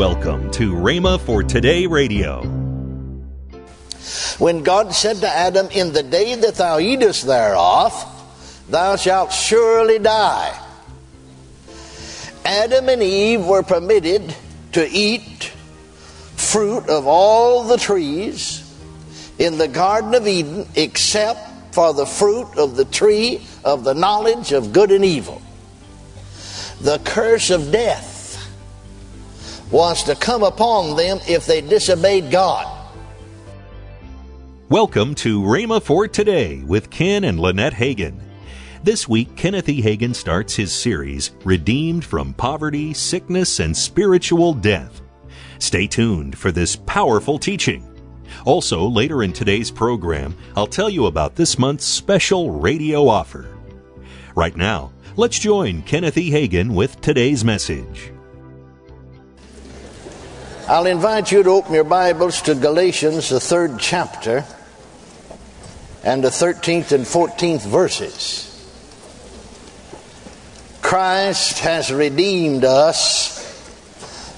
Welcome to Rhema for Today Radio. When God said to Adam, In the day that thou eatest thereof, thou shalt surely die. Adam and Eve were permitted to eat fruit of all the trees in the Garden of Eden except for the fruit of the tree of the knowledge of good and evil. The curse of death was to come upon them if they disobeyed God. Welcome to Rhema for Today with Ken and Lynette Hagin. This week, Kenneth E. Hagin starts his series, Redeemed from Poverty, Sickness, and Spiritual Death. Stay tuned for this powerful teaching. Also, later in today's program, I'll tell you about this month's special radio offer. Right now, let's join Kenneth E. Hagin with today's message. I'll invite you to open your Bibles to Galatians, the third chapter, and the 13th and 14th verses. Christ has redeemed us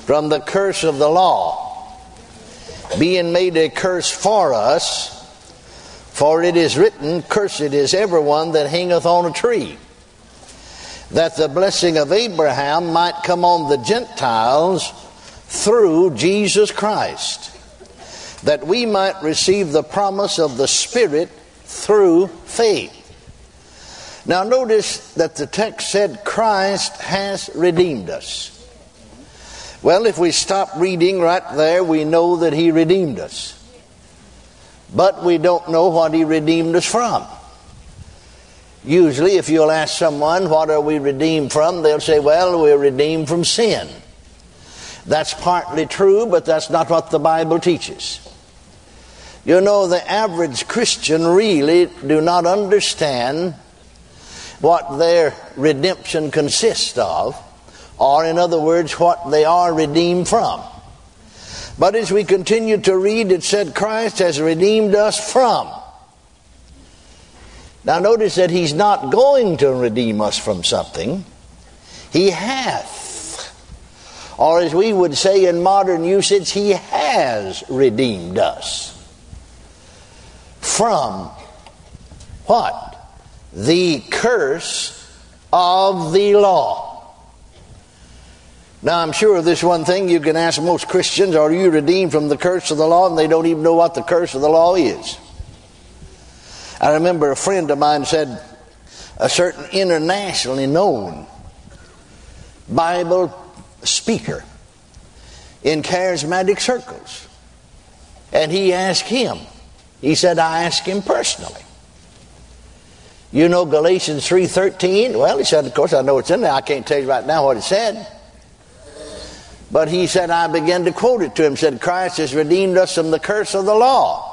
from the curse of the law, being made a curse for us. For it is written, Cursed is everyone that hangeth on a tree, that the blessing of Abraham might come on the Gentiles through Jesus Christ, that we might receive the promise of the Spirit through faith. Now, notice that the text said Christ has redeemed us. Well, if we stop reading right there, we know that He redeemed us. But we don't know what He redeemed us from. Usually, if you'll ask someone, What are we redeemed from? they'll say, Well, we're redeemed from sin. That's partly true, but that's not what the Bible teaches. You know, the average Christian really do not understand what their redemption consists of, or in other words, what they are redeemed from. But as we continue to read, it said Christ has redeemed us from. Now notice that he's not going to redeem us from something. He hath. Or as we would say in modern usage, he has redeemed us. From what? the curse of the law. Now, I'm sure of this one thing you can ask most Christians are you redeemed from the curse of the law? And they don't even know what the curse of the law is. I remember a friend of mine said, a certain internationally known Bible speaker in charismatic circles. And he asked him, he said, I asked him personally. You know Galatians 3.13? Well, he said, of course I know it's in there. I can't tell you right now what it said. But he said, I began to quote it to him. Said, Christ has redeemed us from the curse of the law.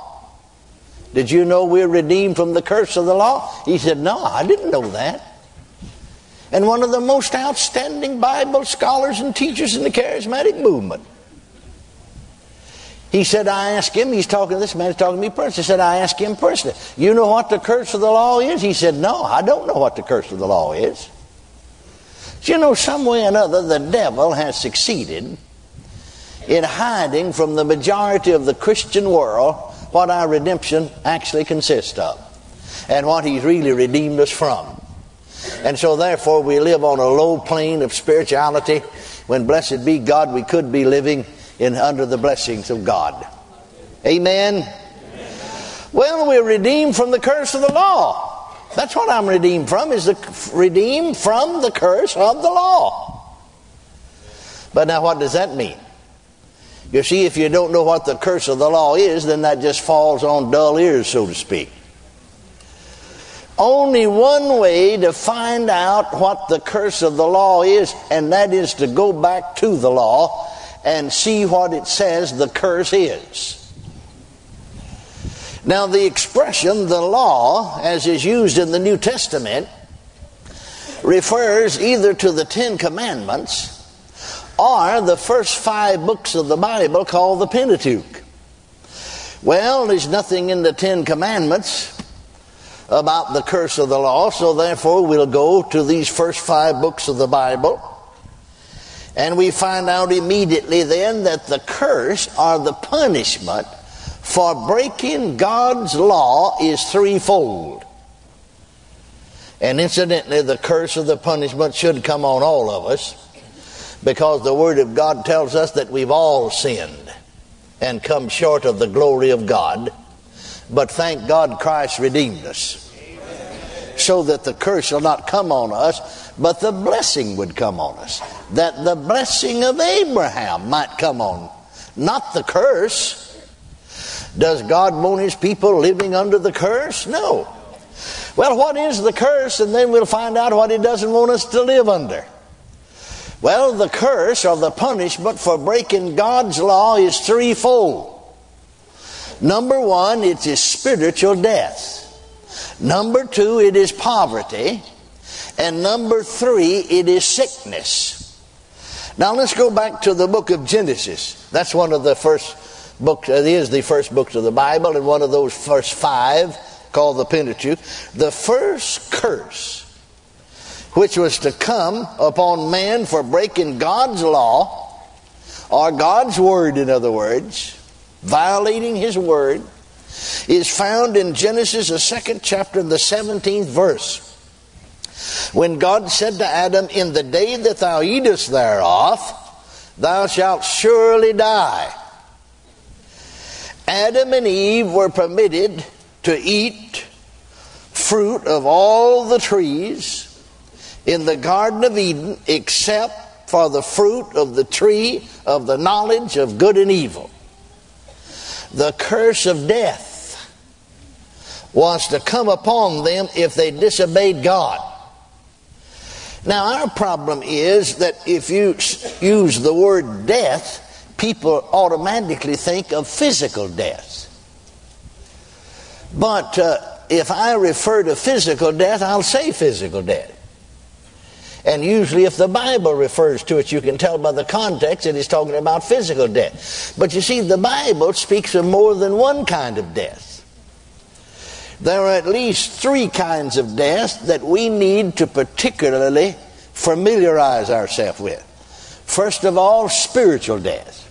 Did you know we're redeemed from the curse of the law? He said, No, I didn't know that. And one of the most outstanding Bible scholars and teachers in the charismatic movement. He said, I asked him, he's talking this man, he's talking to me personally. He said, I asked him personally, you know what the curse of the law is? He said, no, I don't know what the curse of the law is. you know, some way or another, the devil has succeeded in hiding from the majority of the Christian world what our redemption actually consists of and what he's really redeemed us from. And so, therefore, we live on a low plane of spirituality when, blessed be God, we could be living in under the blessings of God. Amen. Well, we're redeemed from the curse of the law. That's what I'm redeemed from, is the redeemed from the curse of the law. But now what does that mean? You see, if you don't know what the curse of the law is, then that just falls on dull ears, so to speak. Only one way to find out what the curse of the law is, and that is to go back to the law and see what it says the curse is. Now, the expression the law, as is used in the New Testament, refers either to the Ten Commandments or the first five books of the Bible called the Pentateuch. Well, there's nothing in the Ten Commandments about the curse of the law, so therefore we'll go to these first five books of the Bible And we find out immediately then that the curse or the punishment for breaking God's law is threefold. And incidentally, the curse of the punishment should come on all of us because the Word of God tells us that we've all sinned and come short of the glory of God. But thank God Christ redeemed us so that the curse shall not come on us, but the blessing would come on us. That the blessing of Abraham might come on, not the curse. Does God want his people living under the curse? No. Well, what is the curse? And then we'll find out what he doesn't want us to live under. Well, the curse or the punishment for breaking God's law is threefold. Number one, it is spiritual death. Number two, it is poverty. And number three, it is sickness. Now let's go back to the book of Genesis. That's one of the first books, it is the first books of the Bible, and one of those first five called the Pentateuch. The first curse which was to come upon man for breaking God's law, or God's word, in other words, violating his word, is found in Genesis, the second chapter, the 17th verse. When God said to Adam, In the day that thou eatest thereof, thou shalt surely die. Adam and Eve were permitted to eat fruit of all the trees in the Garden of Eden except for the fruit of the tree of the knowledge of good and evil. The curse of death was to come upon them if they disobeyed God. Now, our problem is that if you use the word death, people automatically think of physical death. But uh, if I refer to physical death, I'll say physical death. And usually, if the Bible refers to it, you can tell by the context that it's talking about physical death. But you see, the Bible speaks of more than one kind of death. There are at least three kinds of death that we need to particularly familiarize ourselves with. First of all, spiritual death.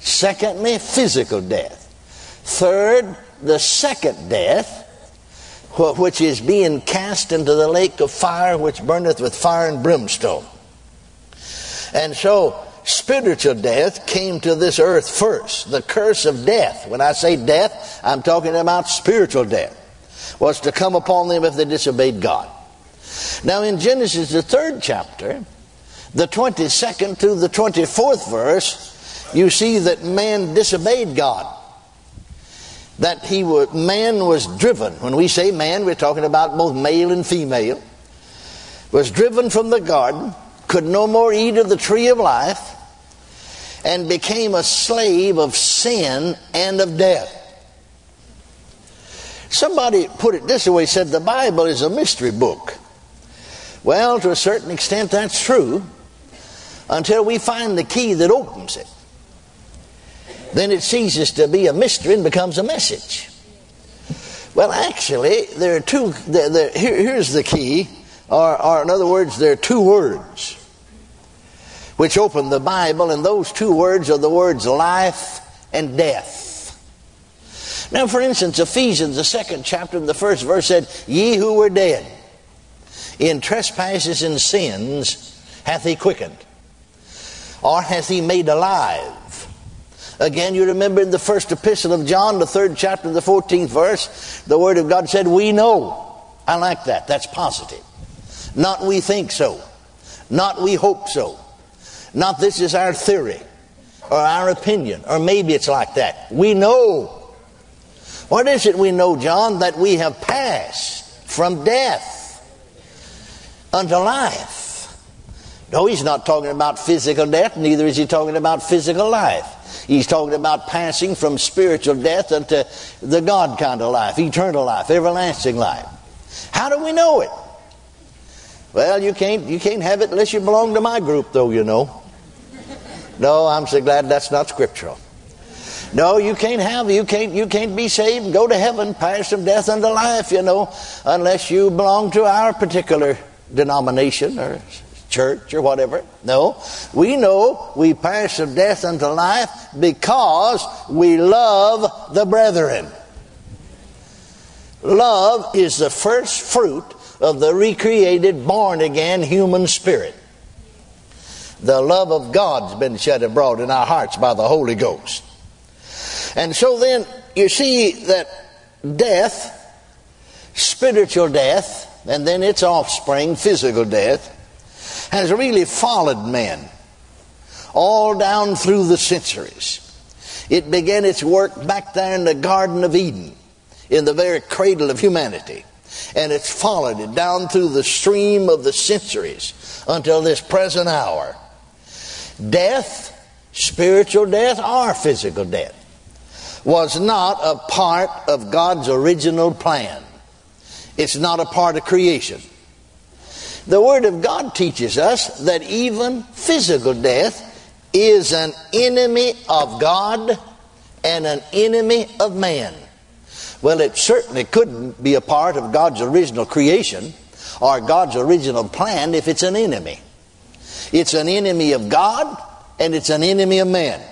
Secondly, physical death. Third, the second death, which is being cast into the lake of fire which burneth with fire and brimstone. And so, spiritual death came to this earth first. The curse of death. When I say death, I'm talking about spiritual death. Was to come upon them if they disobeyed God. Now, in Genesis, the third chapter, the 22nd to the 24th verse, you see that man disobeyed God that he was, man was driven. When we say man, we're talking about both male and female. Was driven from the garden, could no more eat of the tree of life, and became a slave of sin and of death. Somebody put it this way said the Bible is a mystery book. Well, to a certain extent, that's true until we find the key that opens it then it ceases to be a mystery and becomes a message. Well, actually, there are two. There, there, here, here's the key, or, or in other words, there are two words which open the Bible, and those two words are the words life and death. Now, for instance, Ephesians, the second chapter, the first verse said, Ye who were dead in trespasses and sins hath he quickened, or hath he made alive Again, you remember in the first epistle of John, the third chapter, the 14th verse, the Word of God said, We know. I like that. That's positive. Not we think so. Not we hope so. Not this is our theory or our opinion, or maybe it's like that. We know. What is it we know, John? That we have passed from death unto life. No, he's not talking about physical death, neither is he talking about physical life. He's talking about passing from spiritual death unto the God kind of life, eternal life, everlasting life. How do we know it? Well, you can't you can't have it unless you belong to my group, though. You know. No, I'm so glad that's not scriptural. No, you can't have you can't you can't be saved and go to heaven, pass from death unto life. You know, unless you belong to our particular denomination or church or whatever. No, we know we pass from death unto life because we love the brethren. Love is the first fruit of the recreated, born again human spirit. The love of God's been shed abroad in our hearts by the Holy Ghost. And so then, you see that death, spiritual death, and then its offspring, physical death, has really followed men all down through the centuries. It began its work back there in the Garden of Eden, in the very cradle of humanity. And it's followed it down through the stream of the centuries until this present hour. Death, spiritual death or physical death, was not a part of God's original plan. It's not a part of creation. The Word of God teaches us that even physical death is an enemy of God and an enemy of man. Well, it certainly couldn't be a part of God's original creation or God's original plan if it's an enemy. It's an enemy of God and it's an enemy of man.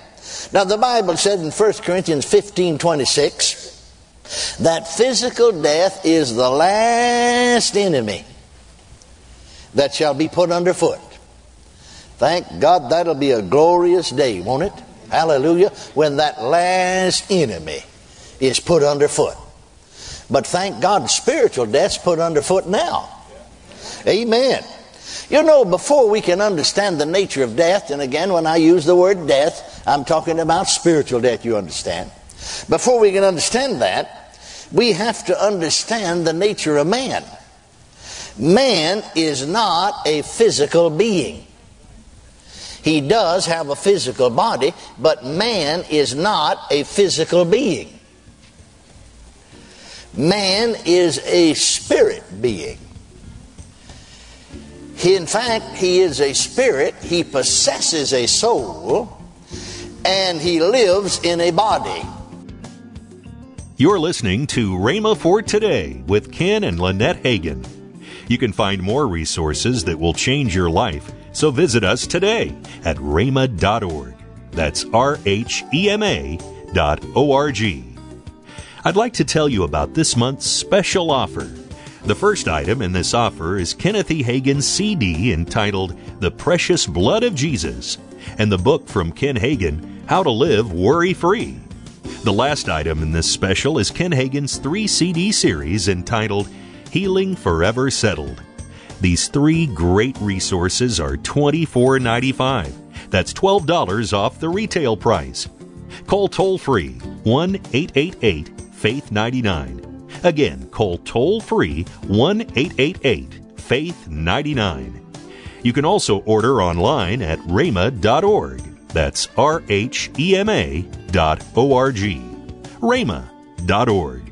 Now, the Bible said in 1 Corinthians 15 26 that physical death is the last enemy that shall be put underfoot. Thank God that'll be a glorious day, won't it? Hallelujah. When that last enemy is put underfoot. But thank God spiritual death's put underfoot now. Amen. You know, before we can understand the nature of death, and again, when I use the word death, I'm talking about spiritual death, you understand. Before we can understand that, we have to understand the nature of man. Man is not a physical being. He does have a physical body, but man is not a physical being. Man is a spirit being. He, in fact, he is a spirit, he possesses a soul, and he lives in a body. You're listening to Rhema for Today with Ken and Lynette Hagin. You can find more resources that will change your life, so visit us today at rhema.org. That's R H E M A dot O R G. I'd like to tell you about this month's special offer. The first item in this offer is Kenneth E. Hagin's CD entitled The Precious Blood of Jesus and the book from Ken Hagin, How to Live Worry Free. The last item in this special is Ken Hagin's three CD series entitled Healing Forever Settled. These three great resources are $24.95. That's $12 off the retail price. Call toll free 1 888 Faith 99 Again, call toll free 1 888 Faith 99. You can also order online at rhema.org. That's R H E M A dot O R G. rhema.org.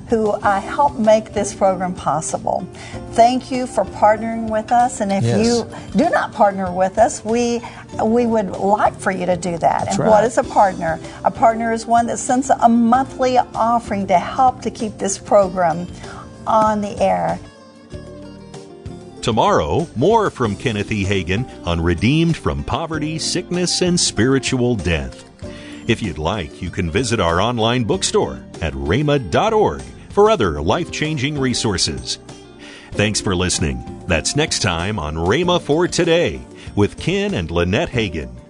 who uh, help make this program possible. Thank you for partnering with us, and if Yes. you do not partner with us, we we would like for you to do that. and right. what is a partner? A partner is one that sends a monthly offering to help to keep this program on the air. Tomorrow, more from Kenneth E. Hagin on Redeemed from Poverty, Sickness, and Spiritual Death. If you'd like, you can visit our online bookstore at rhema.org for other life changing resources. Thanks for listening. That's next time on Rhema for Today with Ken and Lynette Hagin.